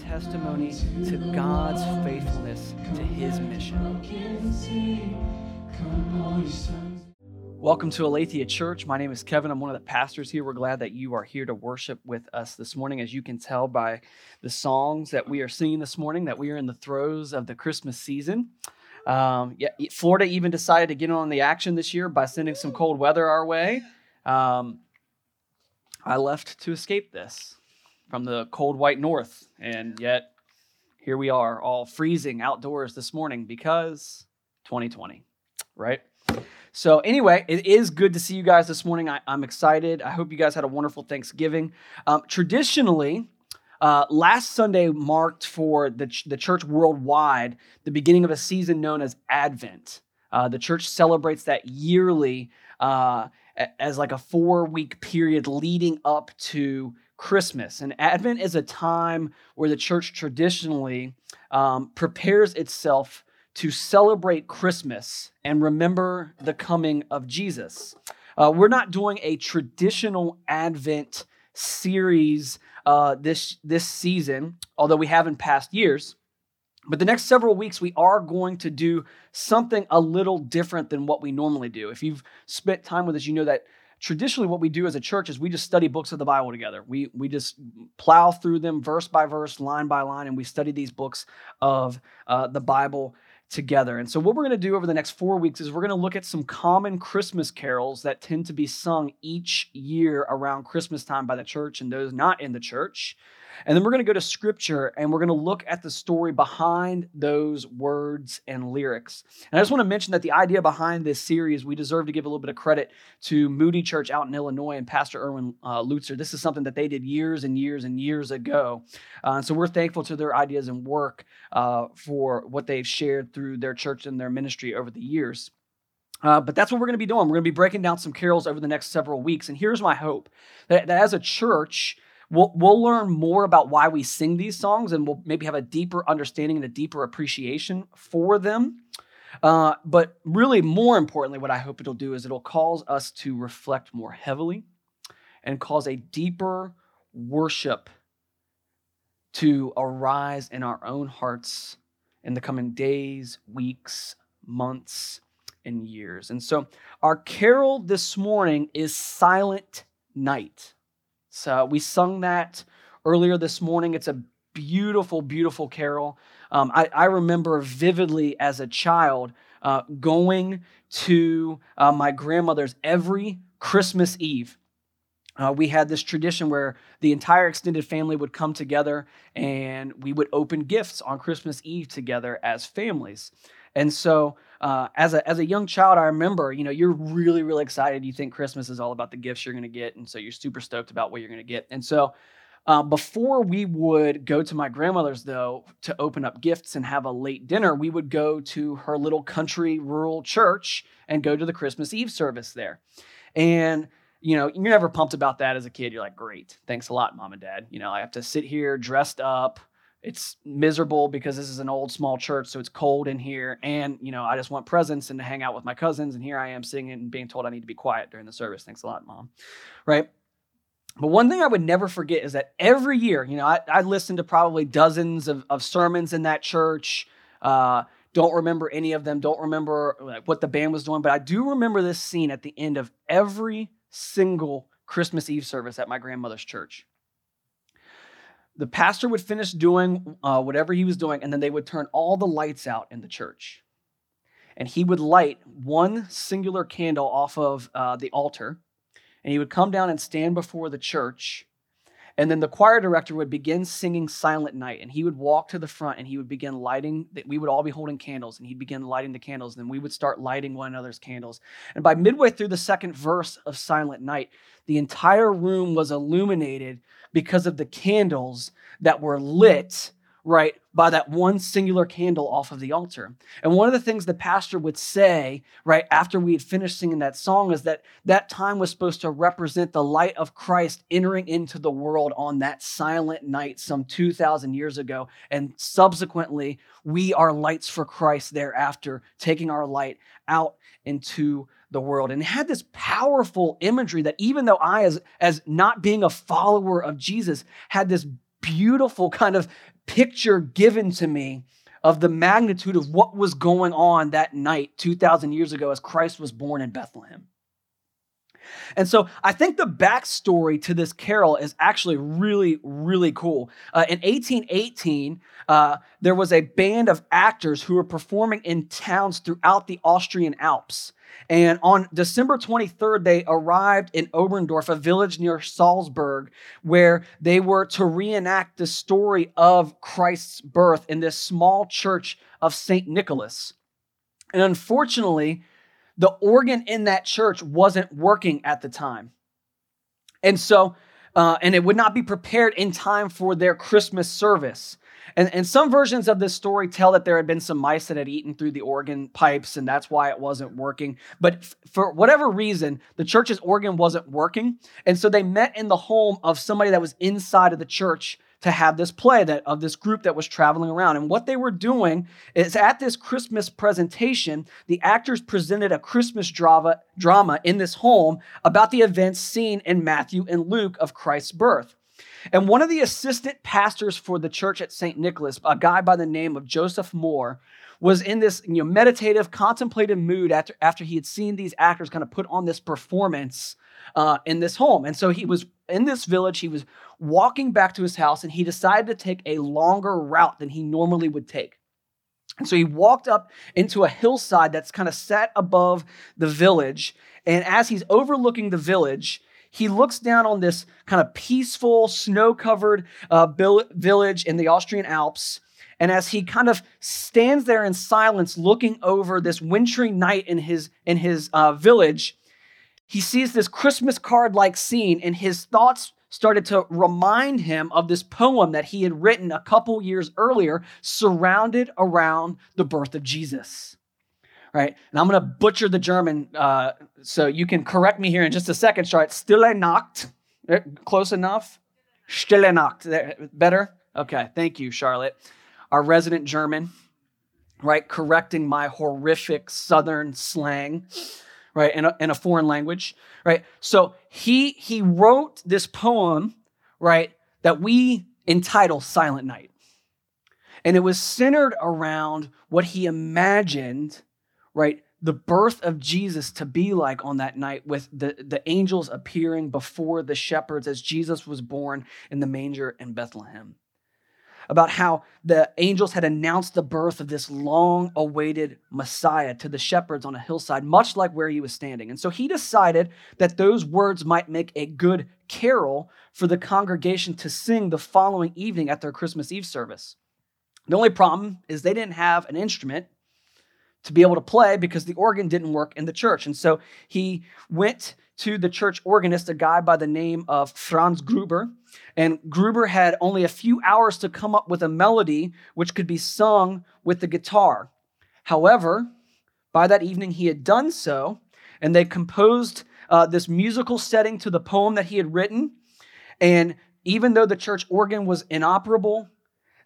testimony to God's faithfulness to his mission. Welcome to Aletheia Church. My name is Kevin. I'm one of the pastors here. We're glad that you are here to worship with us this morning. As you can tell by the songs that we are singing this morning, that we are in the throes of the Christmas season. Um, yeah, Florida even decided to get on the action this year by sending some cold weather our way. Um, I left to escape this from the cold white north, and yet here we are, all freezing outdoors this morning because 2020, right? So, anyway, it is good to see you guys this morning. I, am excited. I hope you guys had a wonderful Thanksgiving. Um, traditionally, uh, last Sunday marked for the, ch- the church worldwide the beginning of a season known as Advent. Uh, the church celebrates that yearly uh, as like a four week period leading up to Christmas. And Advent is a time where the church traditionally um, prepares itself to celebrate Christmas and remember the coming of Jesus. Uh, we're not doing a traditional Advent series uh, this this season, although we have in past years. But the next several weeks, we are going to do something a little different than what we normally do. If you've spent time with us, you know that traditionally what we do as a church is we just study books of the Bible together. We we just plow through them verse by verse, line by line, and we study these books of uh, the Bible together. And so, what we're going to do over the next four weeks is we're going to look at some common Christmas carols that tend to be sung each year around Christmas time by the church and those not in the church. And then we're going to go to scripture and we're going to look at the story behind those words and lyrics. And I just want to mention that the idea behind this series, we deserve to give a little bit of credit to Moody Church out in Illinois and Pastor Erwin uh, Lutzer. This is something that they did years and years and years ago. Uh, so we're thankful to their ideas and work uh, for what they've shared through their church and their ministry over the years. Uh, but that's what we're going to be doing. We're going to be breaking down some carols over the next several weeks. And here's my hope that, that as a church, We'll, we'll learn more about why we sing these songs and we'll maybe have a deeper understanding and a deeper appreciation for them. Uh, but really, more importantly, what I hope it'll do is it'll cause us to reflect more heavily and cause a deeper worship to arise in our own hearts in the coming days, weeks, months, and years. And so, our carol this morning is Silent Night. So we sung that earlier this morning. It's a beautiful, beautiful carol. Um, I, I, remember vividly as a child uh, going to uh, my grandmother's every Christmas Eve. Uh, we had this tradition where the entire extended family would come together and we would open gifts on Christmas Eve together as families. And so uh, as a as a young child, I remember, you know, you're really really excited. You think Christmas is all about the gifts you're going to get, and so you're super stoked about what you're going to get. And so, uh, before we would go to my grandmother's though to open up gifts and have a late dinner, we would go to her little country rural church and go to the Christmas Eve service there. And you know, you're never pumped about that as a kid. You're like, great, thanks a lot, mom and dad. You know, I have to sit here dressed up it's miserable because this is an old small church so it's cold in here. And you know i just want presents and to hang out with my cousins and here i am sitting and being told i need to be quiet during the service. Thanks a lot mom. Right? But one thing i would never forget is that every year you know i, I listened to probably dozens of, of sermons in that church. Uh, don't remember any of them don't remember like, what the band was doing but i do remember this scene at the end of every single christmas eve service at my grandmother's church the pastor would finish doing uh, whatever he was doing, and then they would turn all the lights out in the church. And he would light one singular candle off of uh, the altar, and he would come down and stand before the church. And then the choir director would begin singing Silent Night, and he would walk to the front and he would begin lighting. We would all be holding candles, and he'd begin lighting the candles, and then we would start lighting one another's candles. And by midway through the second verse of Silent Night, the entire room was illuminated because of the candles that were lit right by that one singular candle off of the altar. And one of the things the pastor would say right after we had finished singing that song is that that time was supposed to represent the light of christ entering into the world on that silent night some 2000 years ago. And subsequently we are lights for christ thereafter taking our light out into the world. And had this powerful imagery that even though i as as not being a follower of jesus had this beautiful kind of picture given to me of the magnitude of what was going on that night 2,000 years ago as Christ was born in Bethlehem. And so I think the backstory to this carol is actually really, really cool. Uh, in 1818, uh, there was a band of actors who were performing in towns throughout the Austrian Alps. And on December 23rd, they arrived in Oberndorf, a village near Salzburg, where they were to reenact the story of Christ's birth in this small church of St. Nicholas. And unfortunately, the organ in that church wasn't working at the time. And so, uh, and it would not be prepared in time for their Christmas service. And, and some versions of this story tell that there had been some mice that had eaten through the organ pipes, and that's why it wasn't working. But f- for whatever reason, the church's organ wasn't working. And so they met in the home of somebody that was inside of the church to have this play that of this group that was traveling around. And what they were doing is at this Christmas presentation, the actors presented a Christmas drama, drama in this home about the events seen in Matthew and Luke of Christ's birth. And one of the assistant pastors for the church at St. Nicholas, a guy by the name of Joseph Mohr, was in this you know, meditative, contemplative mood after, after he had seen these actors kind of put on this performance uh, in this home. And so he was in this village, he was walking back to his house, and he decided to take a longer route than he normally would take. And so he walked up into a hillside that's kind of set above the village. And as he's overlooking the village, he looks down on this kind of peaceful, snow covered uh, village in the Austrian Alps. And as he kind of stands there in silence, looking over this wintry night in his, in his uh, village, he sees this Christmas card like scene, and his thoughts started to remind him of this poem that he had written a couple years earlier, surrounded around the birth of Jesus right? And I'm going to butcher the German, uh, so you can correct me here in just a second. Start Stille Nacht. Eh, close enough? Stille Nacht. Better? Okay, thank you, Charlotte. Our resident German, right? Correcting my horrific Southern slang, right? In a, in a foreign language, right? So he he wrote this poem, right? That we entitle Silent Night. And it was centered around what he imagined right? The birth of Jesus to be like on that night with the, the angels appearing before the shepherds as Jesus was born in the manger in Bethlehem. About how the angels had announced the birth of this long awaited Messiah to the shepherds on a hillside, much like where he was standing. And so he decided that those words might make a good carol for the congregation to sing the following evening at their Christmas Eve service. The only problem is they didn't have an instrument to be able to play because the organ didn't work in the church. And so he went to the church organist, a guy by the name of Franz Gruber. And Gruber had only a few hours to come up with a melody which could be sung with the guitar. However, by that evening, he had done so, and they composed uh, this musical setting to the poem that he had written. And even though the church organ was inoperable,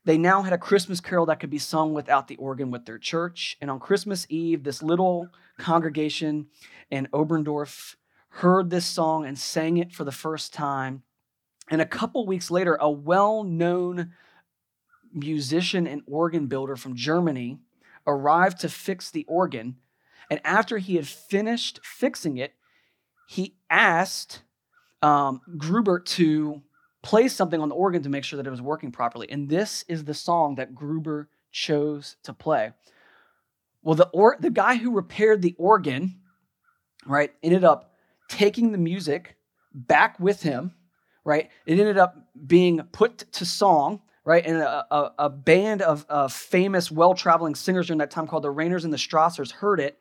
they now had a Christmas carol that could be sung without the organ with their church. And on Christmas Eve, this little congregation in Oberndorf heard this song and sang it for the first time. And a couple weeks later, a well known musician and organ builder from Germany arrived to fix the organ. And after he had finished fixing it, he asked um, Gruber to play something on the organ to make sure that it was working properly. And this is the song that Gruber chose to play. Well, the or, the guy who repaired the organ, right, ended up taking the music back with him, right? It ended up being put to song, right? And a, a, a band of, of famous, well-traveling singers during that time called the Rainers and the Strassers heard it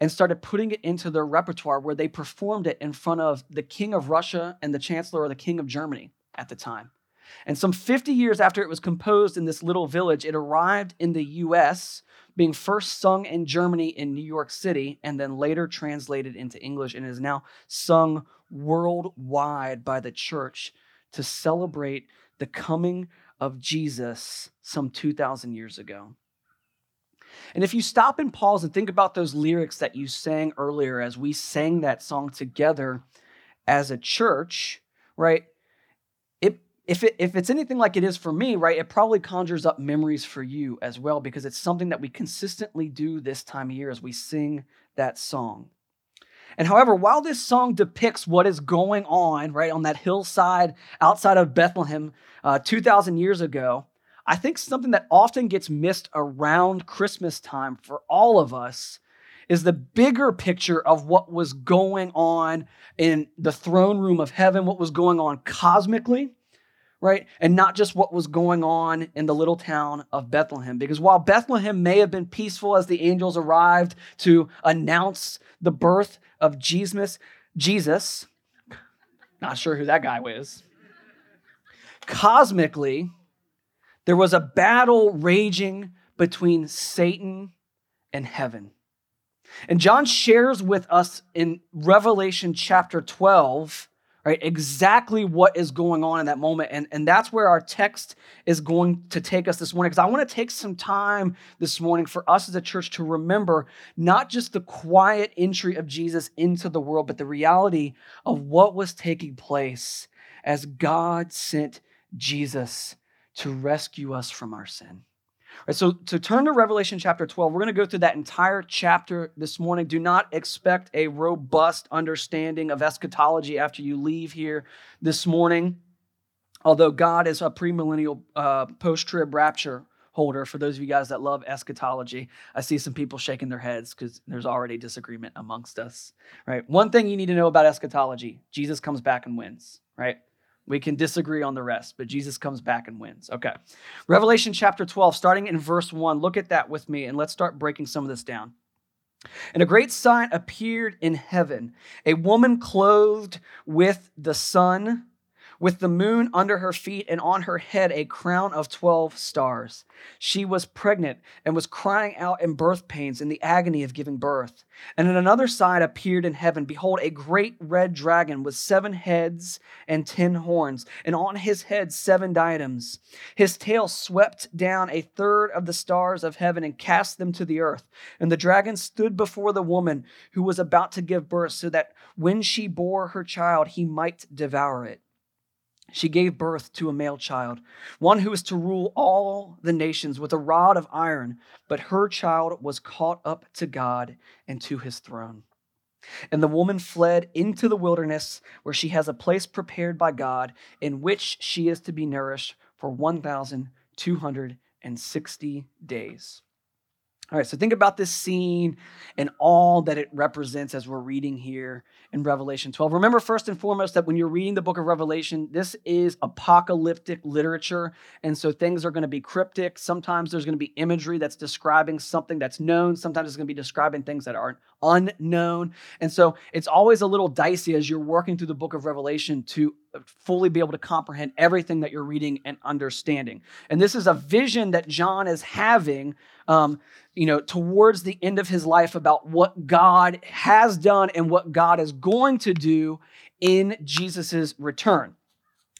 and started putting it into their repertoire where they performed it in front of the king of Russia and the chancellor or the king of Germany at the time. And some 50 years after it was composed in this little village, it arrived in the US, being first sung in Germany in New York City, and then later translated into English and is now sung worldwide by the church to celebrate the coming of Jesus some 2,000 years ago. And if you stop and pause and think about those lyrics that you sang earlier as we sang that song together as a church, right? If, it, if it's anything like it is for me, right, it probably conjures up memories for you as well because it's something that we consistently do this time of year as we sing that song. And however, while this song depicts what is going on, right, on that hillside outside of Bethlehem uh, 2,000 years ago, I think something that often gets missed around Christmas time for all of us is the bigger picture of what was going on in the throne room of heaven, what was going on cosmically, right? And not just what was going on in the little town of Bethlehem. Because while Bethlehem may have been peaceful as the angels arrived to announce the birth of Jesus, Jesus, not sure who that guy was, cosmically, there was a battle raging between Satan and heaven. And John shares with us in Revelation chapter 12, right, exactly what is going on in that moment. And, and that's where our text is going to take us this morning. Because I want to take some time this morning for us as a church to remember not just the quiet entry of Jesus into the world, but the reality of what was taking place as God sent Jesus to rescue us from our sin. Right, so to turn to Revelation chapter 12, we're going to go through that entire chapter this morning. Do not expect a robust understanding of eschatology after you leave here this morning. Although God is a premillennial uh, post-trib rapture holder for those of you guys that love eschatology. I see some people shaking their heads because there's already disagreement amongst us. Right? One thing you need to know about eschatology: Jesus comes back and wins. Right? We can disagree on the rest, but Jesus comes back and wins. Okay. Revelation chapter 12, starting in verse 1. Look at that with me and let's start breaking some of this down. And a great sign appeared in heaven a woman clothed with the sun with the moon under her feet and on her head a crown of 12 stars. She was pregnant and was crying out in birth pains in the agony of giving birth. And in another side appeared in heaven, behold, a great red dragon with seven heads and ten horns, and on his head seven diadems. His tail swept down a third of the stars of heaven and cast them to the earth. And the dragon stood before the woman who was about to give birth, so that when she bore her child, he might devour it she gave birth to a male child, one who is to rule all the nations with a rod of iron. But her child was caught up to God and to his throne. And the woman fled into the wilderness, where she has a place prepared by God, in which she is to be nourished for 1,260 days. All right, so think about this scene and all that it represents as we're reading here in Revelation 12. Remember, first and foremost, that when you're reading the book of Revelation, this is apocalyptic literature. And so things are going to be cryptic. Sometimes there's going to be imagery that's describing something that's known. Sometimes it's going to be describing things that aren't unknown. And so it's always a little dicey as you're working through the book of Revelation to fully be able to comprehend everything that you're reading and understanding. And this is a vision that John is having um, you know, towards the end of his life about what God has done and what God is going to do in Jesus's return.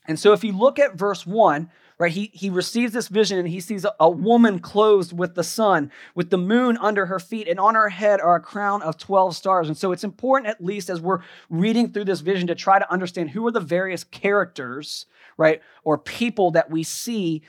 And so if you look at verse 1, right, he, he receives this vision and he sees a, a woman clothed with the sun, with the moon under her feet, and on her head are a crown of 12 stars. And so it's important, at least as we're reading through this vision, to try to understand who are the various characters right? Or people that we see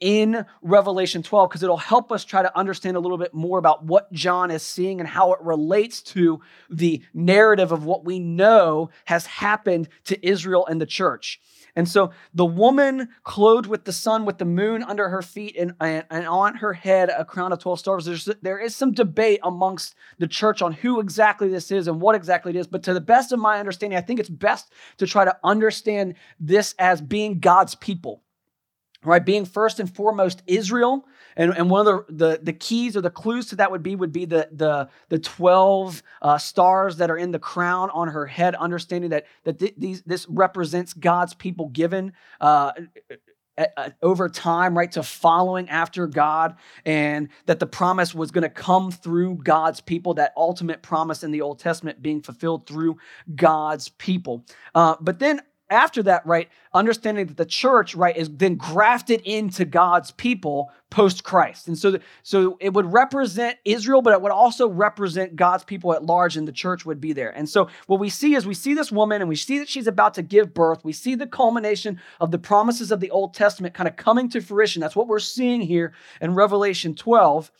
in Revelation 12, because it'll help us try to understand a little bit more about what John is seeing and how it relates to the narrative of what we know has happened to Israel and the church. And so the woman clothed with the sun, with the moon under her feet, and, and, and, on her head a crown of 12 stars. There's, there is some debate amongst the church on who exactly this is and what exactly it is. But to the best of my understanding, I think it's best to try to understand this as being God's people right being first and foremost israel and, and one of the, the, the keys or the clues to that would be would be the the, the 12 uh, stars that are in the crown on her head understanding that that th- these this represents god's people given uh, over time, right, to following after God, and that the promise was going to come through God's people, that ultimate promise in the Old Testament being fulfilled through God's people. Uh, but then after that, right, understanding that the church, right, is then grafted into God's people post Christ. And so, so it would represent Israel, but it would also represent God's people at large, and the church would be there. And so, what we see is we see this woman and we see that she's about to give birth. We see the culmination of the promises of the Old Testament kind of coming to fruition. That's what we're seeing here in Revelation 12.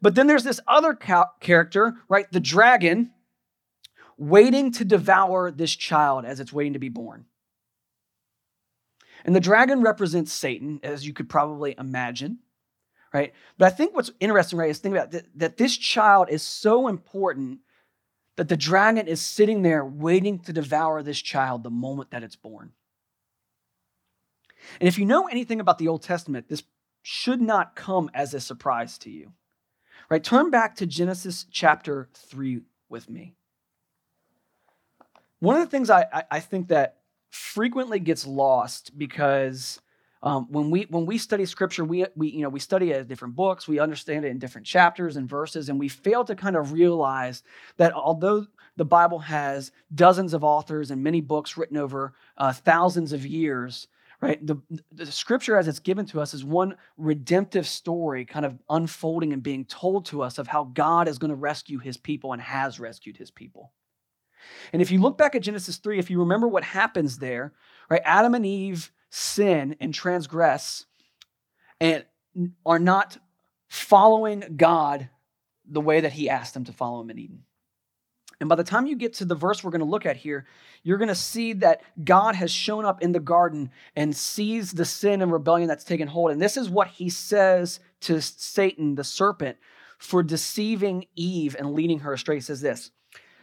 But then there's this other ca- character, right, the dragon, waiting to devour this child as it's waiting to be born. And the dragon represents Satan, as you could probably imagine, right? But I think what's interesting, right, is think about that, that this child is so important that the dragon is sitting there waiting to devour this child the moment that it's born. And if you know anything about the Old Testament, this should not come as a surprise to you. Right? Turn back to Genesis chapter 3 with me. One of the things I, I, I think that frequently gets lost because um, when we when we study scripture, we we you know we study it as different books, we understand it in different chapters and verses, and we fail to kind of realize that although the Bible has dozens of authors and many books written over uh, thousands of years, right? The, the scripture as it's given to us is one redemptive story kind of unfolding and being told to us of how God is going to rescue his people and has rescued his people. And if you look back at Genesis 3, if you remember what happens there, right? Adam and Eve sin and transgress and are not following God the way that he asked them to follow him in Eden. And by the time you get to the verse we're going to look at here, you're going to see that God has shown up in the garden and sees the sin and rebellion that's taken hold. And this is what he says to Satan, the serpent, for deceiving Eve and leading her astray. He says this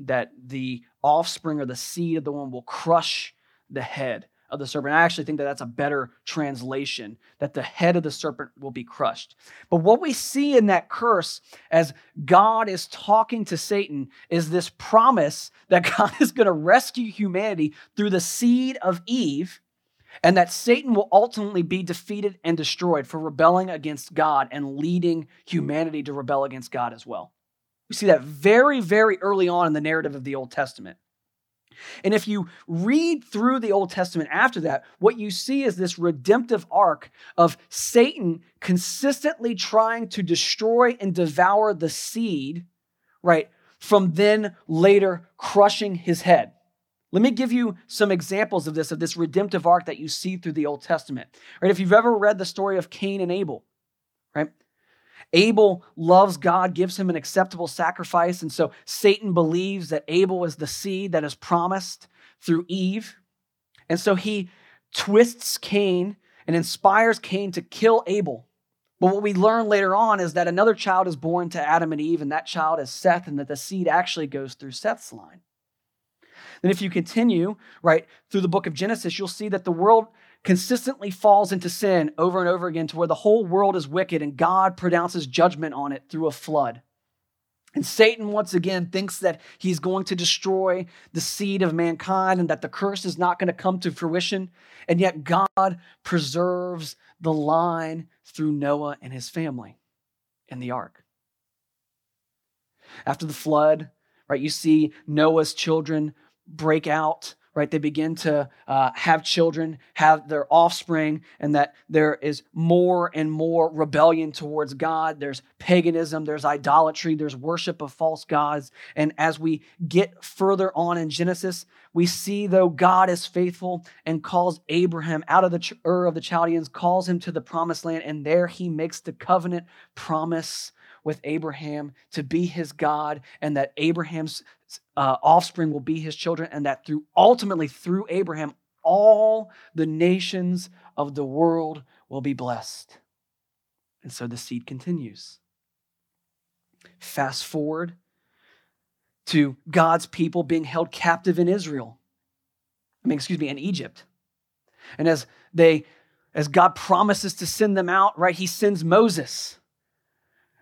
that the offspring or the seed of the woman will crush the head of the serpent. I actually think that that's a better translation, that the head of the serpent will be crushed. But what we see in that curse as God is talking to Satan is this promise that God is going to rescue humanity through the seed of Eve. And that Satan will ultimately be defeated and destroyed for rebelling against God and leading humanity to rebel against God as well. We see that very, very early on in the narrative of the Old Testament. And if you read through the Old Testament after that, what you see is this redemptive arc of Satan consistently trying to destroy and devour the seed, right, from then later crushing his head. Let me give you some examples of this, of this redemptive arc that you see through the Old Testament. Right? If you've ever read the story of Cain and Abel, right? Abel loves God, gives him an acceptable sacrifice. And so Satan believes that Abel is the seed that is promised through Eve. And so he twists Cain and inspires Cain to kill Abel. But what we learn later on is that another child is born to Adam and Eve, and that child is Seth, and that the seed actually goes through Seth's line. Then, if you continue, right, through the book of Genesis, you'll see that the world consistently falls into sin over and over again to where the whole world is wicked and God pronounces judgment on it through a flood. And Satan, once again, thinks that he's going to destroy the seed of mankind and that the curse is not going to come to fruition. And yet, God preserves the line through Noah and his family in the ark. After the flood, right, you see Noah's children break out right? They begin to uh, have children, have their offspring, and that there is more and more rebellion towards God. There's paganism, there's idolatry, there's worship of false gods. And as we get further on in Genesis, we see though God is faithful and calls Abraham out of the Ur of the Chaldeans, calls him to the promised land, and there he makes the covenant promise with Abraham to be his God and that Abraham's uh, offspring will be his children and that through ultimately through Abraham all the nations of the world will be blessed. And so the seed continues. Fast forward to God's people being held captive in Israel. I mean, excuse me, in Egypt. And as they as God promises to send them out, right? He sends Moses.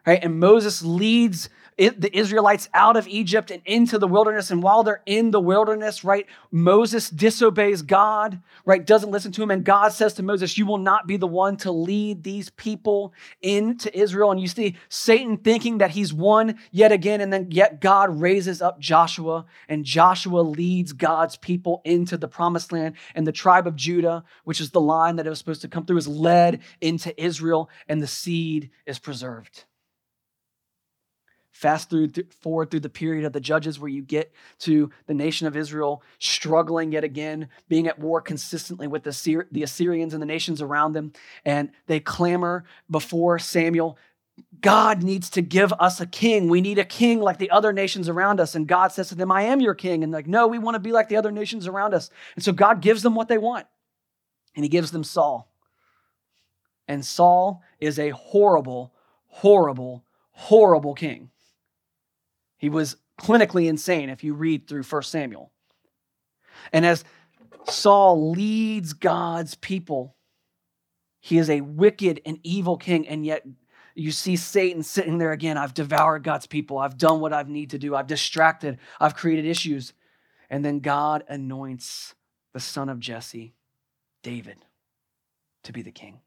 Right? And Moses leads the Israelites out of Egypt and into the wilderness. And while they're in the wilderness, right, Moses disobeys God, right, doesn't listen to him. And God says to Moses, You will not be the one to lead these people into Israel. And you see Satan thinking that he's won yet again. And then yet God raises up Joshua, and Joshua leads God's people into the promised land. And the tribe of Judah, which is the line that it was supposed to come through, is led into Israel, and the seed is preserved fast through th- forward through the period of the judges where you get to the nation of israel struggling yet again being at war consistently with the, the assyrians and the nations around them and they clamor before samuel god needs to give us a king. We need a king like the other nations around us. And god says to them i am your king. And like no we want to be like the other nations around us. And so god gives them what they want. And he gives them saul. And saul is a horrible horrible horrible king he was clinically insane if you read through 1 Samuel. And as Saul leads God's people, he is a wicked and evil king, and yet you see Satan sitting there again. I've devoured God's people. I've done what I need to do. I've distracted. I've created issues. And then God anoints the son of Jesse, David, to be the king.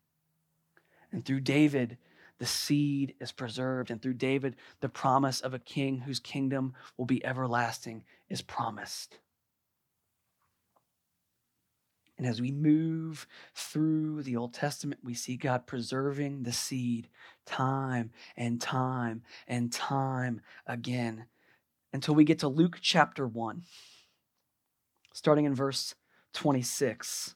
And through David, the seed is preserved. And through David, the promise of a king whose kingdom will be everlasting is promised. And as we move through the Old Testament, we see God preserving the seed time and time and time again until we get to Luke chapter 1, starting in verse 26.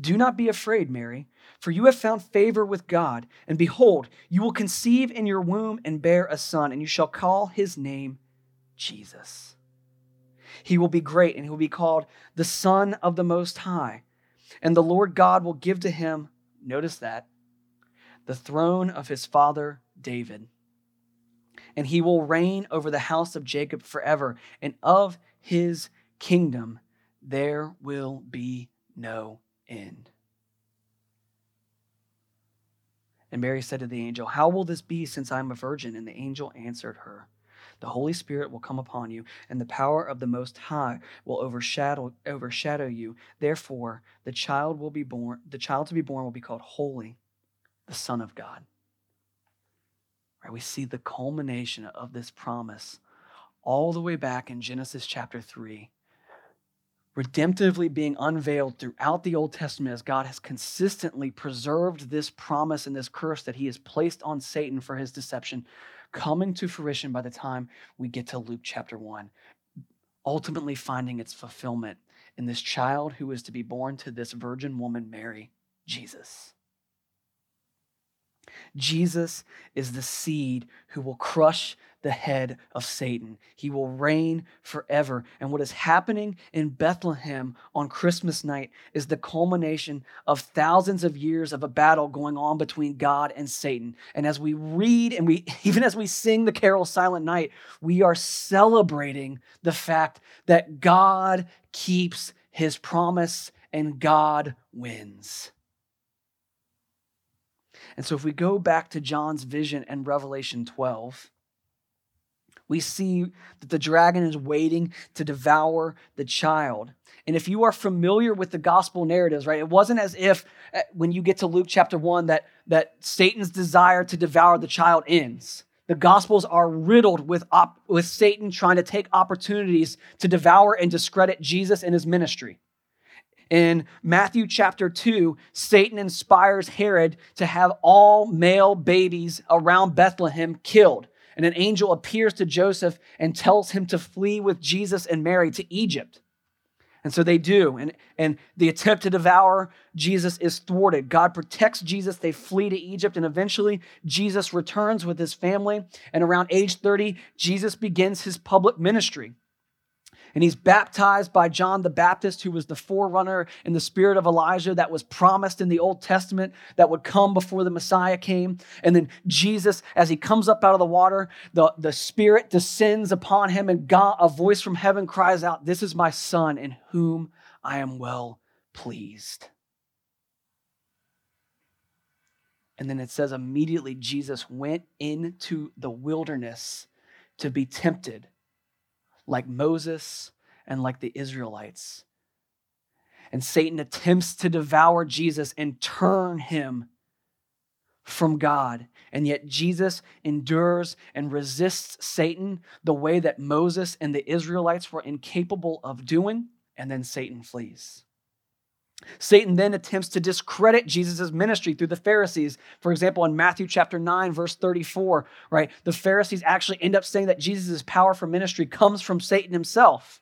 do not be afraid, Mary, for you have found favor with God. And behold, you will conceive in your womb and bear a son, and you shall call his name Jesus. He will be great, and he will be called the Son of the Most High. And the Lord God will give to him, notice that, the throne of his father David. And he will reign over the house of Jacob forever, and of his kingdom there will be no end. And Mary said to the angel, How will this be since I am a virgin? And the angel answered her, The Holy Spirit will come upon you, and the power of the Most High will overshadow, overshadow you. Therefore, the child will be born, the child to be born will be called Holy, the Son of God. Right, we see the culmination of this promise all the way back in Genesis chapter 3 redemptively being unveiled throughout the Old Testament as God has consistently preserved this promise and this curse that he has placed on Satan for his deception, coming to fruition by the time we get to Luke chapter 1, ultimately finding its fulfillment in this child who is to be born to this virgin woman, Mary, Jesus. Jesus is the seed who will crush the head of Satan. He will reign forever. And what is happening in Bethlehem on Christmas night is the culmination of thousands of years of a battle going on between God and Satan. And as we read and we even as we sing the carol Silent Night, we are celebrating the fact that God keeps his promise and God wins. And so if we go back to John's vision and Revelation 12, we see that the dragon is waiting to devour the child. And if you are familiar with the gospel narratives, right, it wasn't as if uh, when you get to Luke chapter 1 that, that Satan's desire to devour the child ends. The gospels are riddled with, op- with Satan trying to take opportunities to devour and discredit Jesus and his ministry. In Matthew chapter 2, Satan inspires Herod to have all male babies around Bethlehem killed and an angel appears to Joseph and tells him to flee with Jesus and Mary to Egypt. And so they do. And, and the attempt to devour Jesus is thwarted. God protects Jesus. They flee to Egypt. And eventually, Jesus returns with his family. And around age 30, Jesus begins his public ministry and he's baptized by John the Baptist, who was the forerunner in the spirit of Elijah that was promised in the Old Testament that would come before the Messiah came. And then Jesus, as he comes up out of the water, the, the Spirit descends upon him, and God, a voice from heaven cries out, This is my Son in whom I am well pleased. And then it says, immediately Jesus went into the wilderness to be tempted like Moses and like the Israelites. And Satan attempts to devour Jesus and turn him from God. And yet Jesus endures and resists Satan the way that Moses and the Israelites were incapable of doing, and then Satan flees. Satan then attempts to discredit Jesus' ministry through the Pharisees. For example, in Matthew chapter 9, verse 34, right, the Pharisees actually end up saying that Jesus' power for ministry comes from Satan himself.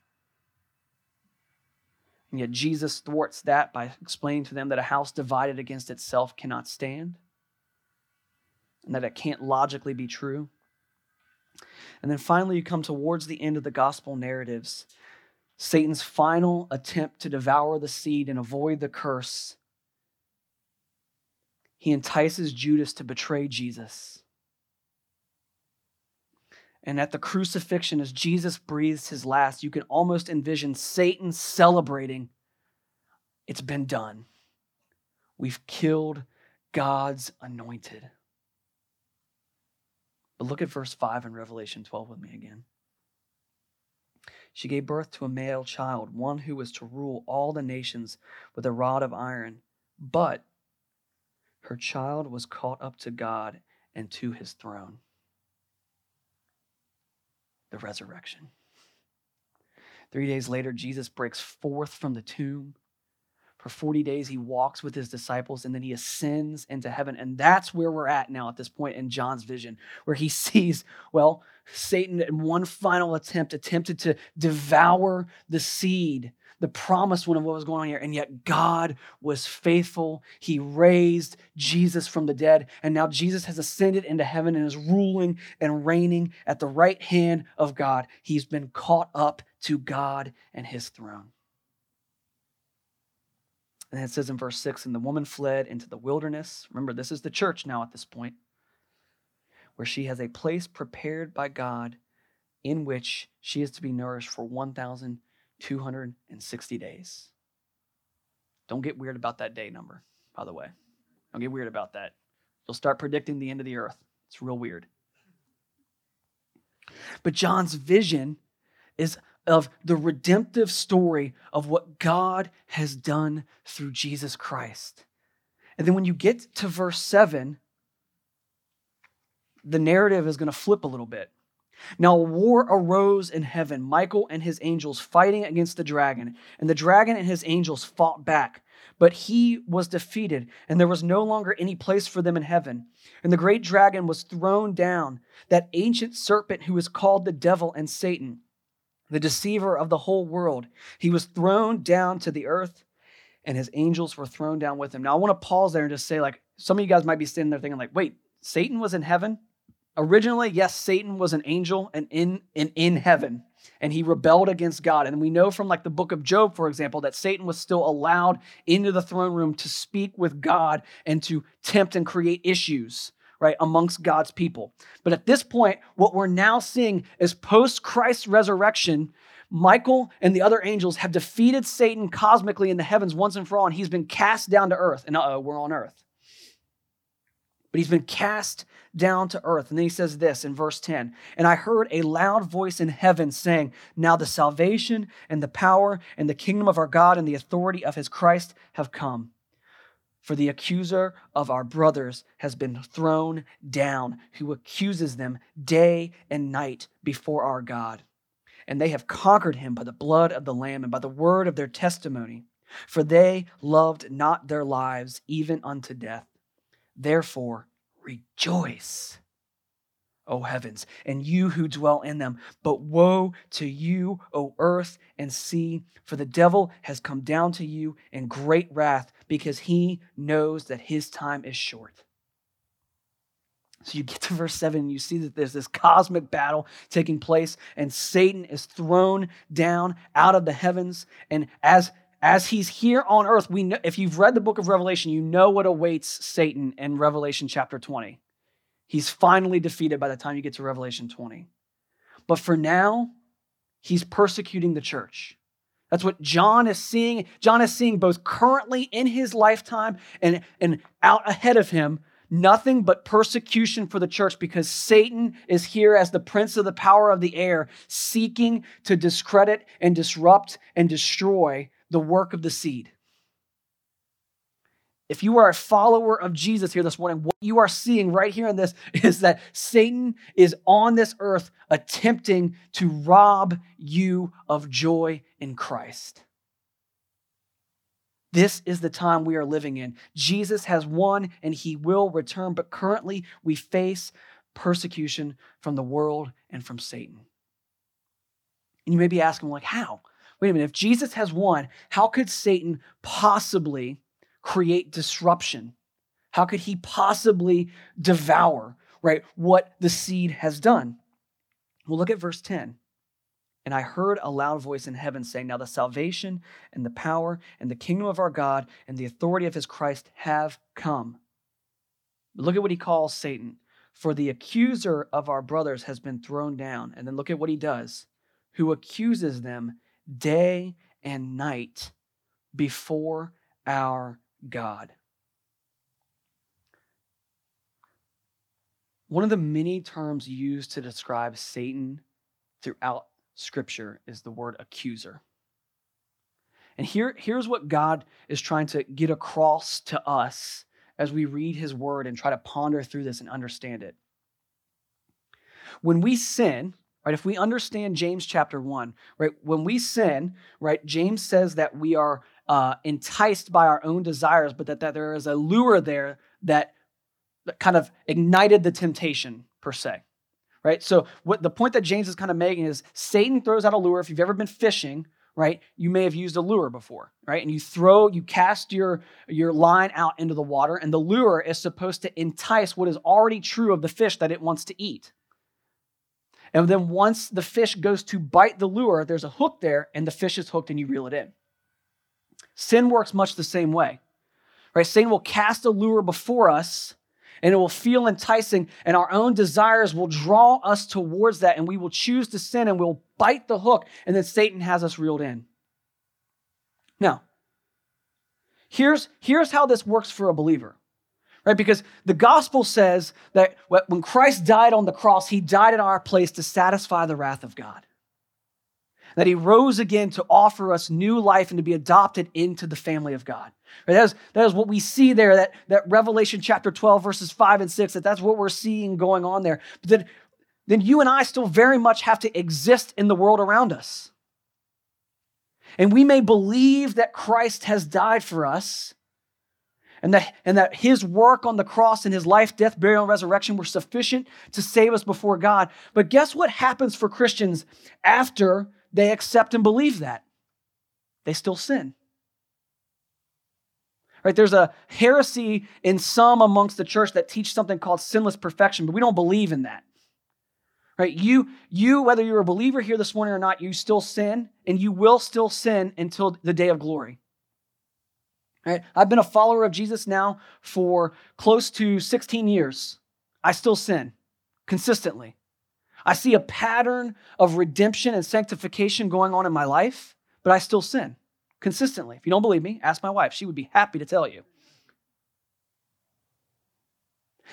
And yet Jesus thwarts that by explaining to them that a house divided against itself cannot stand and that it can't logically be true. And then finally, you come towards the end of the gospel narratives Satan's final attempt to devour the seed and avoid the curse, he entices Judas to betray Jesus. And at the crucifixion, as Jesus breathes his last, you can almost envision Satan celebrating. It's been done. We've killed God's anointed. But look at verse 5 in Revelation 12 with me again. She gave birth to a male child, one who was to rule all the nations with a rod of iron. But her child was caught up to God and to his throne. The resurrection. Three days later, Jesus breaks forth from the tomb. For 40 days, he walks with his disciples and then he ascends into heaven. And that's where we're at now at this point in John's vision, where he sees, well, Satan, in one final attempt, attempted to devour the seed, the promised one of what was going on here. And yet God was faithful. He raised Jesus from the dead. And now Jesus has ascended into heaven and is ruling and reigning at the right hand of God. He's been caught up to God and his throne. And it says in verse 6 And the woman fled into the wilderness. Remember, this is the church now at this point, where she has a place prepared by God in which she is to be nourished for 1,260 days. Don't get weird about that day number, by the way. Don't get weird about that. You'll start predicting the end of the earth. It's real weird. But John's vision is of the redemptive story of what God has done through Jesus Christ. And then when you get to verse 7, the narrative is going to flip a little bit. Now, war arose in heaven, Michael and his angels fighting against the dragon, and the dragon and his angels fought back. But he was defeated, and there was no longer any place for them in heaven. And the great dragon was thrown down, that ancient serpent who is called the devil and Satan the deceiver of the whole world. He was thrown down to the earth, and his angels were thrown down with him. Now, I want to pause there and just say, like, some of you guys might be sitting there thinking, like, wait, Satan was in heaven? Originally, yes, Satan was an angel and in, and in heaven, and he rebelled against God. And we know from like the book of Job, for example, that Satan was still allowed into the throne room to speak with God and to tempt and create issues right, amongst God's people. But at this point, what we're now seeing is post Christ's resurrection, Michael and the other angels have defeated Satan cosmically in the heavens once and for all, and he's been cast down to earth. And uh oh, we're on earth. But he's been cast down to earth. And then he says this in verse 10 And I heard a loud voice in heaven saying, Now the salvation and the power and the kingdom of our God and the authority of his Christ have come. For the accuser of our brothers has been thrown down, who accuses them day and night before our God. And they have conquered him by the blood of the Lamb and by the word of their testimony. For they loved not their lives even unto death. Therefore, rejoice, O heavens, and you who dwell in them. But woe to you, O earth and sea, for the devil has come down to you in great wrath, because he knows that his time is short. So you get to verse 7 and you see that there's this cosmic battle taking place, and Satan is thrown down out of the heavens. And as as he's here on earth, we know if you've read the book of Revelation, you know what awaits Satan in Revelation chapter 20. He's finally defeated by the time you get to Revelation 20. But for now, he's persecuting the church. That's what John is seeing. John is seeing both currently in his lifetime and, and out ahead of him nothing but persecution for the church because Satan is here as the prince of the power of the air, seeking to discredit and disrupt and destroy the work of the seed. If you are a follower of Jesus here this morning, what you are seeing right here in this is that Satan is on this earth attempting to rob you of joy in Christ. This is the time we are living in. Jesus has won and he will return, but currently we face persecution from the world and from Satan. And you may be asking, like, how? Wait a minute, if Jesus has won, how could Satan possibly create disruption? How could he possibly devour, right, what the seed has done? Well, look at verse 10. And I heard a loud voice in heaven saying, Now the salvation and the power and the kingdom of our God and the authority of his Christ have come. Look at what he calls Satan. For the accuser of our brothers has been thrown down. And then look at what he does, who accuses them day and night before our God. One of the many terms used to describe Satan throughout scripture is the word accuser. And here, here's what God is trying to get across to us as we read his word and try to ponder through this and understand it. When we sin, right, if we understand James chapter 1, right, when we sin, right, James says that we are uh, enticed by our own desires, but that, that there is a lure there that, that kind of ignited the temptation, per se right? So what the point that James is kind of making is Satan throws out a lure. If you've ever been fishing, right, you may have used a lure before, right? And you throw, you cast your your line out into the water, and the lure is supposed to entice what is already true of the fish that it wants to eat. And then once the fish goes to bite the lure, there's a hook there, and the fish is hooked, and you reel it in. Sin works much the same way, right? Satan will cast a lure before us and it will feel enticing, and our own desires will draw us towards that, and we will choose to sin and we'll bite the hook, and then Satan has us reeled in. Now, here's, here's how this works for a believer. Right? Because the gospel says that when Christ died on the cross, he died in our place to satisfy the wrath of God that he rose again to offer us new life and to be adopted into the family of God. Right? That, is, that is what we see there, that, that Revelation chapter 12, verses 5 and 6, that that's what we're seeing going on there. But then, then you and I still very much have to exist in the world around us. And we may believe that Christ has died for us and that, and that his work on the cross and his life, death, burial, and resurrection were sufficient to save us before God. But guess what happens for Christians after they accept and believe that. They still sin. Right? There's a heresy in some amongst the church that teach something called sinless perfection, but we don't believe in that. Right? You, you, whether you're a believer here this morning or not, you still sin, and you will still sin until the day of glory. Right? I've been a follower of Jesus now for close to 16 years. I still sin consistently. I see a pattern of redemption and sanctification going on in my life, but I still sin consistently. If you don't believe me, ask my wife. She would be happy to tell you.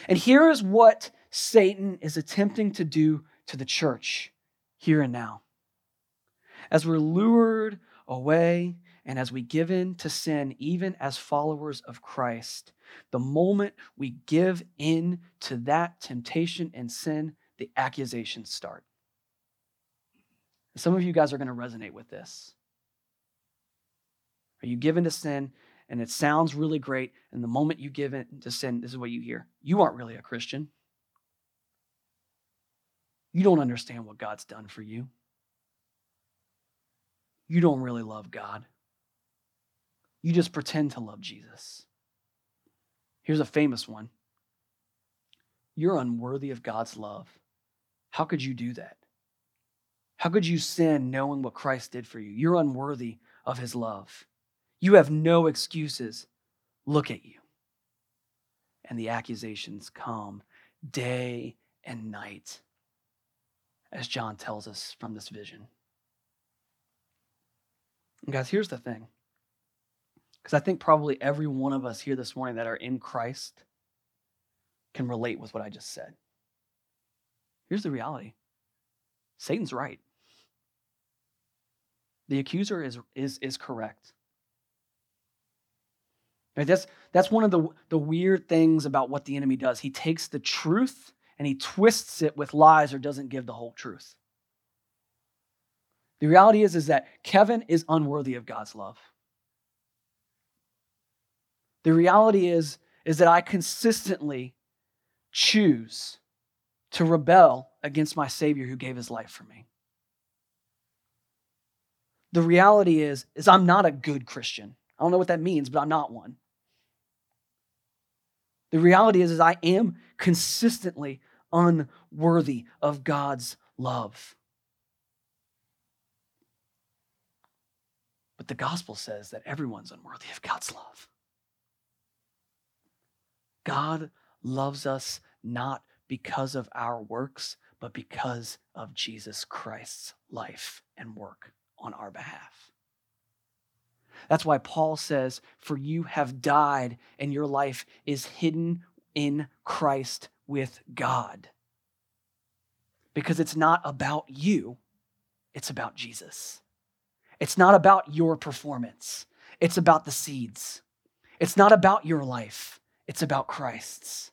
And here is what Satan is attempting to do to the church here and now. As we're lured away and as we give in to sin, even as followers of Christ, the moment we give in to that temptation and sin, the accusations start. Some of you guys are going to resonate with this. Are you given to sin and it sounds really great, and the moment you give in to sin, this is what you hear. You aren't really a Christian. You don't understand what God's done for you. You don't really love God. You just pretend to love Jesus. Here's a famous one You're unworthy of God's love. How could you do that? How could you sin knowing what Christ did for you? You're unworthy of his love. You have no excuses. Look at you. And the accusations come day and night, as John tells us from this vision. And guys, here's the thing. Because I think probably every one of us here this morning that are in Christ can relate with what I just said. Here's the reality Satan's right. The accuser is, is, is correct. Right? That's, that's one of the, the weird things about what the enemy does. He takes the truth and he twists it with lies or doesn't give the whole truth. The reality is, is that Kevin is unworthy of God's love. The reality is, is that I consistently choose to rebel against my Savior who gave his life for me the reality is is I'm not a good Christian. I don't know what that means, but I'm not one. The reality is, is I am consistently unworthy of God's love. But the gospel says that everyone's unworthy of God's love. God loves us not because of our works, but because of Jesus Christ's life and work on our behalf. That's why Paul says, For you have died, and your life is hidden in Christ with God. Because it's not about you, it's about Jesus. It's not about your performance, it's about the seeds. It's not about your life, it's about Christ's.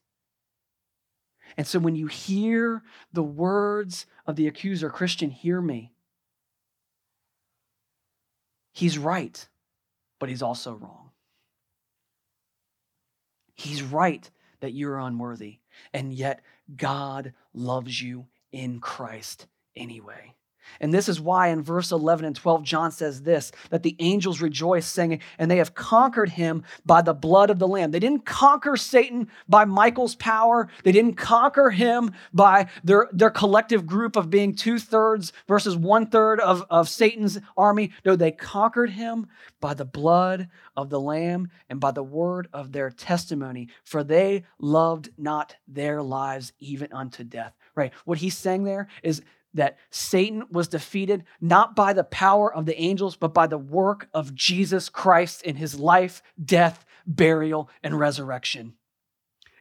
And so when you hear the words of the accuser, Christian, hear me. He's right, but he's also wrong. He's right that you're unworthy, and yet God loves you in Christ anyway. And this is why in verse 11 and 12, John says this that the angels rejoice, saying, And they have conquered him by the blood of the Lamb. They didn't conquer Satan by Michael's power, they didn't conquer him by their, their collective group of being two thirds versus one third of, of Satan's army. No, they conquered him by the blood of the Lamb and by the word of their testimony, for they loved not their lives even unto death. Right? What he's saying there is that Satan was defeated not by the power of the angels, but by the work of Jesus Christ in his life, death, burial, and resurrection.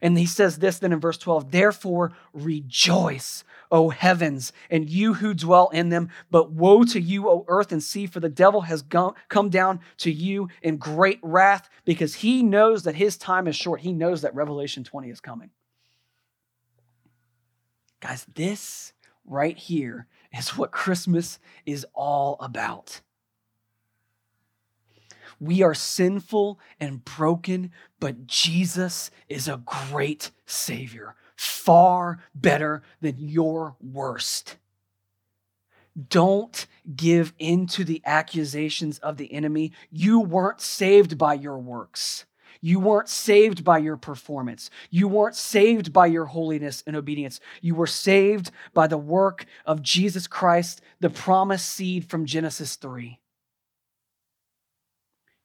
And he says this then in verse 12 Therefore rejoice, O heavens, and you who dwell in them. But woe to you, O earth and sea, for the devil has come down to you in great wrath because he knows that his time is short. He knows that Revelation 20 is coming. Guys, this right here is what Christmas is all about. We are sinful and broken, but Jesus is a great Savior, far better than your worst. Don't give in to the accusations of the enemy. You weren't saved by your works. You weren't saved by your performance. You weren't saved by your holiness and obedience. You were saved by the work of Jesus Christ, the promised seed from Genesis 3.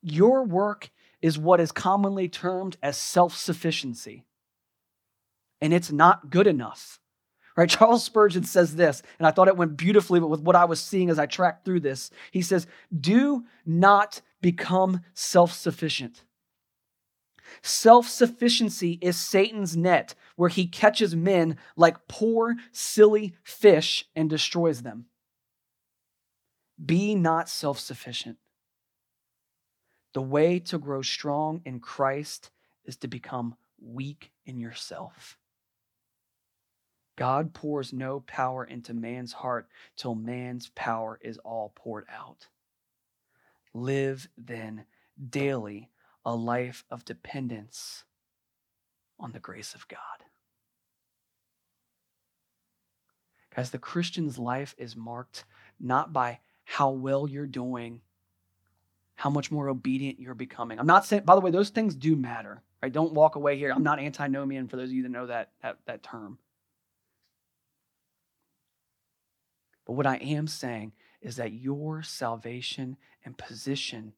Your work is what is commonly termed as self sufficiency, and it's not good enough. Right? Charles Spurgeon says this, and I thought it went beautifully with what I was seeing as I tracked through this. He says, Do not become self sufficient. Self sufficiency is Satan's net where he catches men like poor, silly fish and destroys them. Be not self sufficient. The way to grow strong in Christ is to become weak in yourself. God pours no power into man's heart till man's power is all poured out. Live then daily a life of dependence on the grace of God. Guys, the Christian's life is marked not by how well you're doing, how much more obedient you're becoming. I'm not saying, by the way, those things do matter, right? Don't walk away here. I'm not antinomian for those of you that know that, that, that term. But what I am saying is that your salvation and position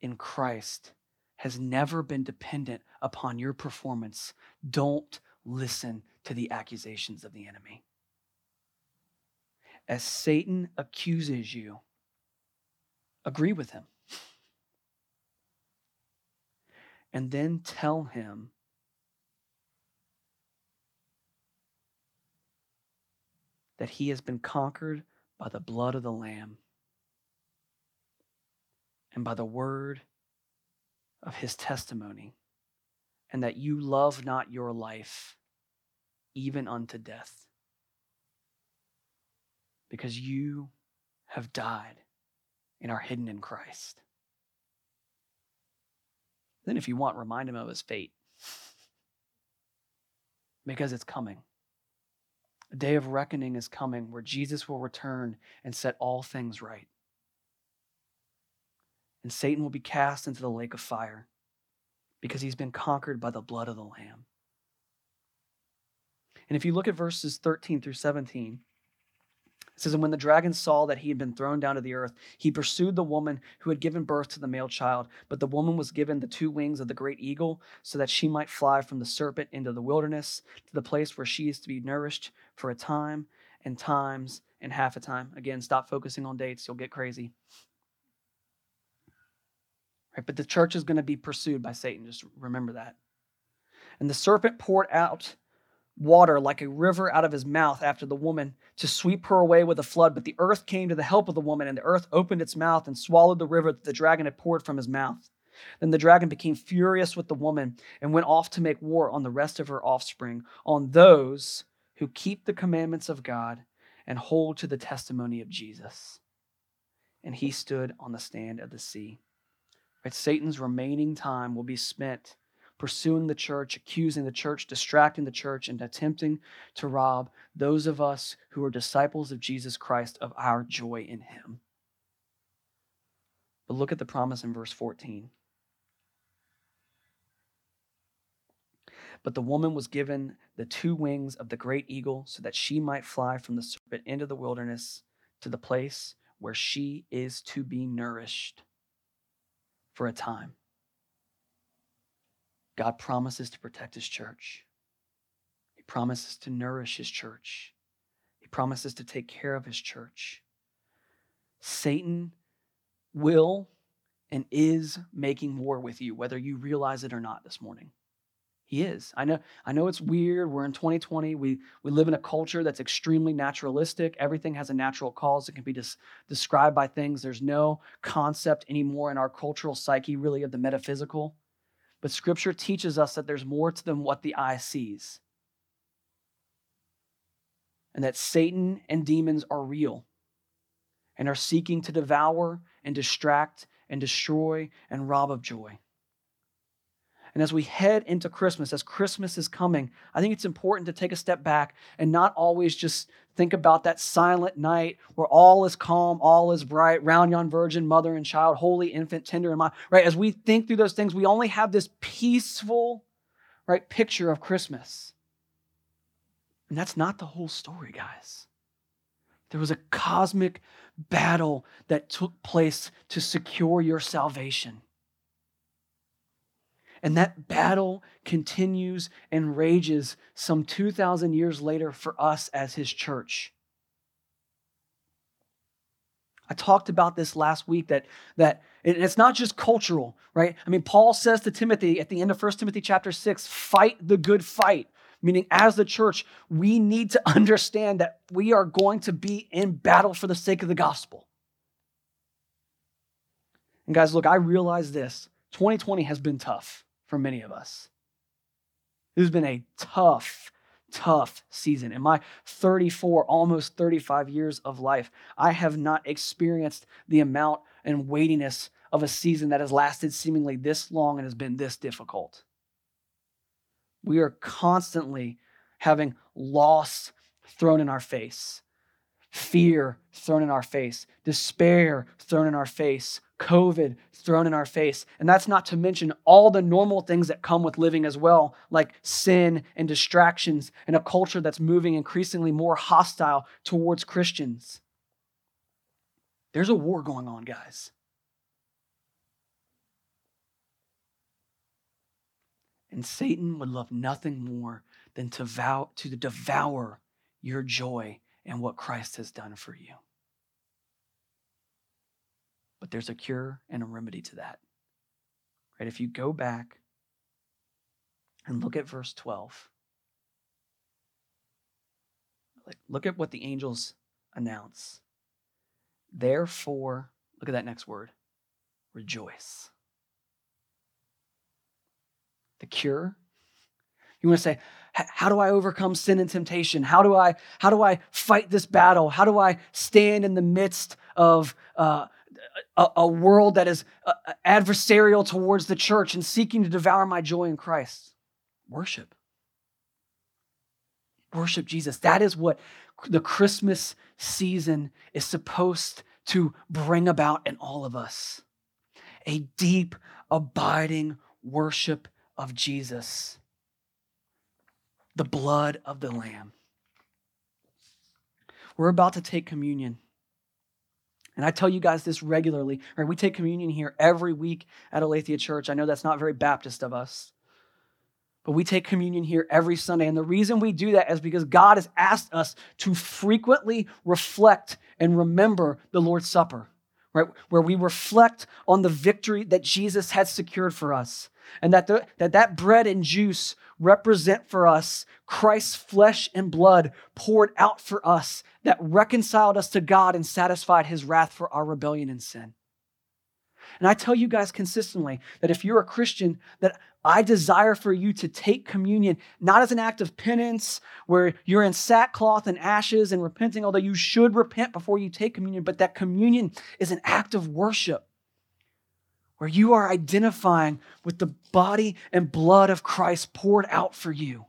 in Christ has never been dependent upon your performance. Don't listen to the accusations of the enemy. As Satan accuses you, agree with him. And then tell him that he has been conquered by the blood of the Lamb and by the word of his testimony, and that you love not your life even unto death, because you have died and are hidden in Christ. Then, if you want, remind him of his fate, because it's coming. A day of reckoning is coming where Jesus will return and set all things right. And Satan will be cast into the lake of fire because he's been conquered by the blood of the Lamb. And if you look at verses 13 through 17, it says, And when the dragon saw that he had been thrown down to the earth, he pursued the woman who had given birth to the male child. But the woman was given the two wings of the great eagle, so that she might fly from the serpent into the wilderness to the place where she is to be nourished for a time and times and half a time. Again, stop focusing on dates, you'll get crazy. Right, but the church is going to be pursued by Satan. Just remember that. And the serpent poured out water like a river out of his mouth after the woman to sweep her away with a flood. But the earth came to the help of the woman, and the earth opened its mouth and swallowed the river that the dragon had poured from his mouth. Then the dragon became furious with the woman and went off to make war on the rest of her offspring, on those who keep the commandments of God and hold to the testimony of Jesus. And he stood on the stand of the sea. Right? Satan's remaining time will be spent pursuing the church, accusing the church, distracting the church, and attempting to rob those of us who are disciples of Jesus Christ of our joy in Him. But look at the promise in verse 14. But the woman was given the two wings of the great eagle so that she might fly from the serpent into the wilderness to the place where she is to be nourished for a time. God promises to protect his church. He promises to nourish his church. He promises to take care of his church. Satan will and is making war with you, whether you realize it or not this morning. He is. I know, I know it's weird. We're in 2020. We, we live in a culture that's extremely naturalistic. Everything has a natural cause. It can be dis- described by things. There's no concept anymore in our cultural psyche, really, of the metaphysical. But scripture teaches us that there's more to than what the eye sees. And that Satan and demons are real and are seeking to devour and distract and destroy and rob of joy. And as we head into Christmas, as Christmas is coming, I think it's important to take a step back and not always just think about that silent night where all is calm, all is bright, round yon virgin, mother and child, holy infant, tender and mild. Right? As we think through those things, we only have this peaceful, right, picture of Christmas. And that's not the whole story, guys. There was a cosmic battle that took place to secure your salvation. And that battle continues and rages some 2,000 years later for us as his church. I talked about this last week that, that it's not just cultural, right? I mean, Paul says to Timothy at the end of 1 Timothy chapter 6 fight the good fight. Meaning, as the church, we need to understand that we are going to be in battle for the sake of the gospel. And guys, look, I realize this 2020 has been tough for many of us. This has been a tough, tough season. In my 34, almost 35 years of life, I have not experienced the amount and weightiness of a season that has lasted seemingly this long and has been this difficult. We are constantly having loss thrown in our face, fear thrown in our face, despair thrown in our face, COVID thrown in our face. And that's not to mention all the normal things that come with living as well, like sin and distractions and a culture that's moving increasingly more hostile towards Christians. There's a war going on, guys. And Satan would love nothing more than to, vow, to devour your joy and what Christ has done for you. But there's a cure and a remedy to that. Right? If you go back and look at verse 12, like look at what the angels announce. Therefore, look at that next word rejoice. The cure. You want to say, how do I overcome sin and temptation? How do I how do I fight this battle? How do I stand in the midst of uh, a, a, world that is uh, adversarial towards the church and seeking to devour my joy in Christ? Worship. Worship Jesus. That is what the Christmas season is supposed to bring about in all of us a deep, abiding worship of Jesus, the blood of the Lamb. We're about to take communion. And I tell you guys this regularly. Right? We take communion here every week at Aletheia Church. I know that's not very Baptist of us. But we take communion here every Sunday. And the reason we do that is because God has asked us to frequently reflect and remember the Lord's Supper, right? Where we reflect on the victory that Jesus had secured for us. And that, the, that that bread and juice represent for us Christ's flesh and blood poured out for us that reconciled us to God and satisfied his wrath for our rebellion and sin. And I tell you guys consistently that if you're a Christian, that I desire for you to take communion not as an act of penance where you're in sackcloth and ashes and repenting, although you should repent before you take communion, but that communion is an act of worship where you are identifying with the body and blood of Christ poured out for you.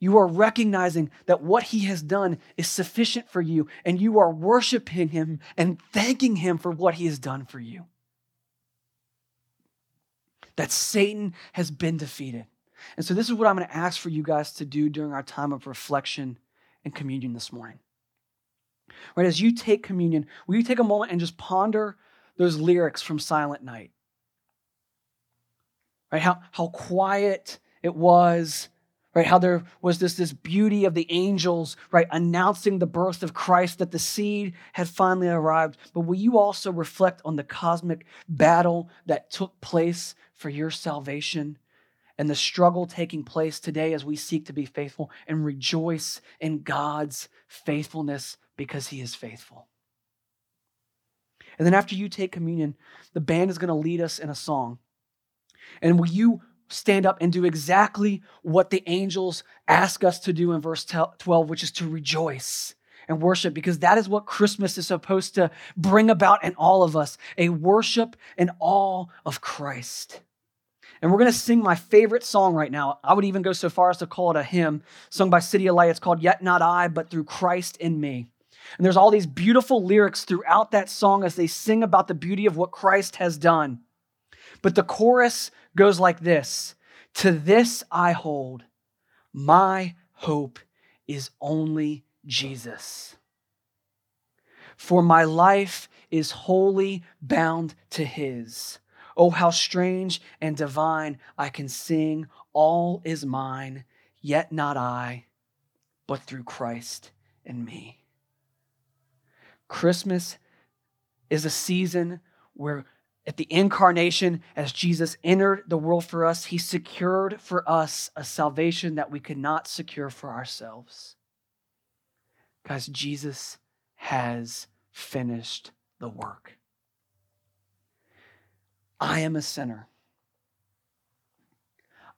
You are recognizing that what he has done is sufficient for you, and you are worshiping him and thanking him for what he has done for you that Satan has been defeated. And so, this is what I'm going to ask for you guys to do during our time of reflection and communion this morning. Right, as you take communion, will you take a moment and just ponder those lyrics from Silent Night? Right, how, how quiet it was, right? How there was this, this beauty of the angels, right, announcing the birth of Christ, that the seed had finally arrived. But will you also reflect on the cosmic battle that took place for your salvation and the struggle taking place today as we seek to be faithful and rejoice in God's faithfulness because he is faithful. And then after you take communion, the band is going to lead us in a song. And will you stand up and do exactly what the angels ask us to do in verse 12, which is to rejoice and worship, because that is what Christmas is supposed to bring about in all of us a worship and awe of Christ. And we're going to sing my favorite song right now. I would even go so far as to call it a hymn sung by CityAlight. It's called Yet Not I, but Through Christ in Me. And there's all these beautiful lyrics throughout that song as they sing about the beauty of what Christ has done. But the chorus goes like this To this I hold, my hope is only Jesus. For my life is wholly bound to his. Oh, how strange and divine I can sing, all is mine, yet not I, but through Christ in me. Christmas is a season where at the incarnation, as Jesus entered the world for us, he secured for us a salvation that we could not secure for ourselves. Guys, Jesus has finished the work. I am a sinner.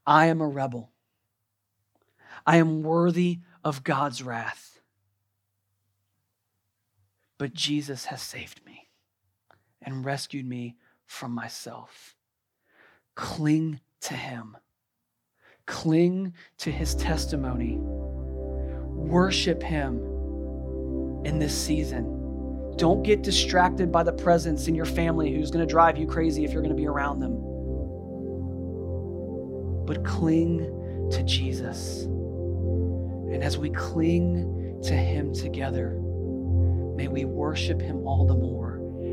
I am a rebel. I am worthy of God's wrath. But Jesus has saved me and rescued me from myself. Cling to Him, cling to His testimony. Worship Him in this season. Don't get distracted by the presence in your family who's going to drive you crazy if you're going to be around them. But cling to Jesus. And as we cling to Him together, may we worship Him all the more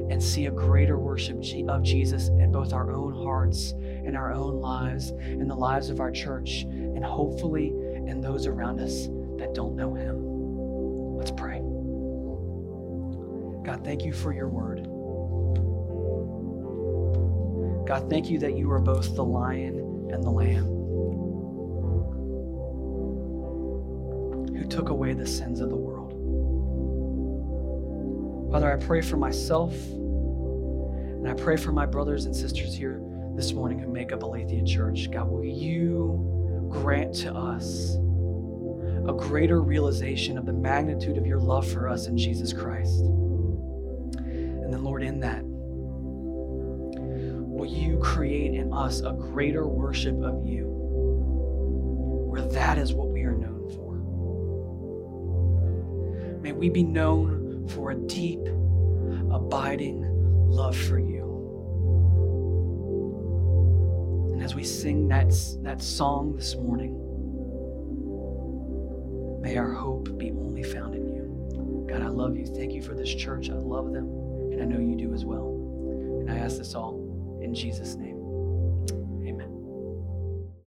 and see a greater worship of Jesus in both our own hearts and our own lives, in the lives of our church, and hopefully in those around us that don't know Him. Let's pray. God, thank you for your word. God, thank you that you are both the lion and the lamb who took away the sins of the world. Father, I pray for myself and I pray for my brothers and sisters here this morning who make up Aletheia Church. God, will you grant to us a greater realization of the magnitude of your love for us in Jesus Christ? And then, Lord, in that, will you create in us a greater worship of you, where that is what we are known for? May we be known for a deep, abiding love for you. And as we sing that, that song this morning, may our hope be only found in you. God, I love you. Thank you for this church. I love them, and I know you do as well. And I ask this all in Jesus' name.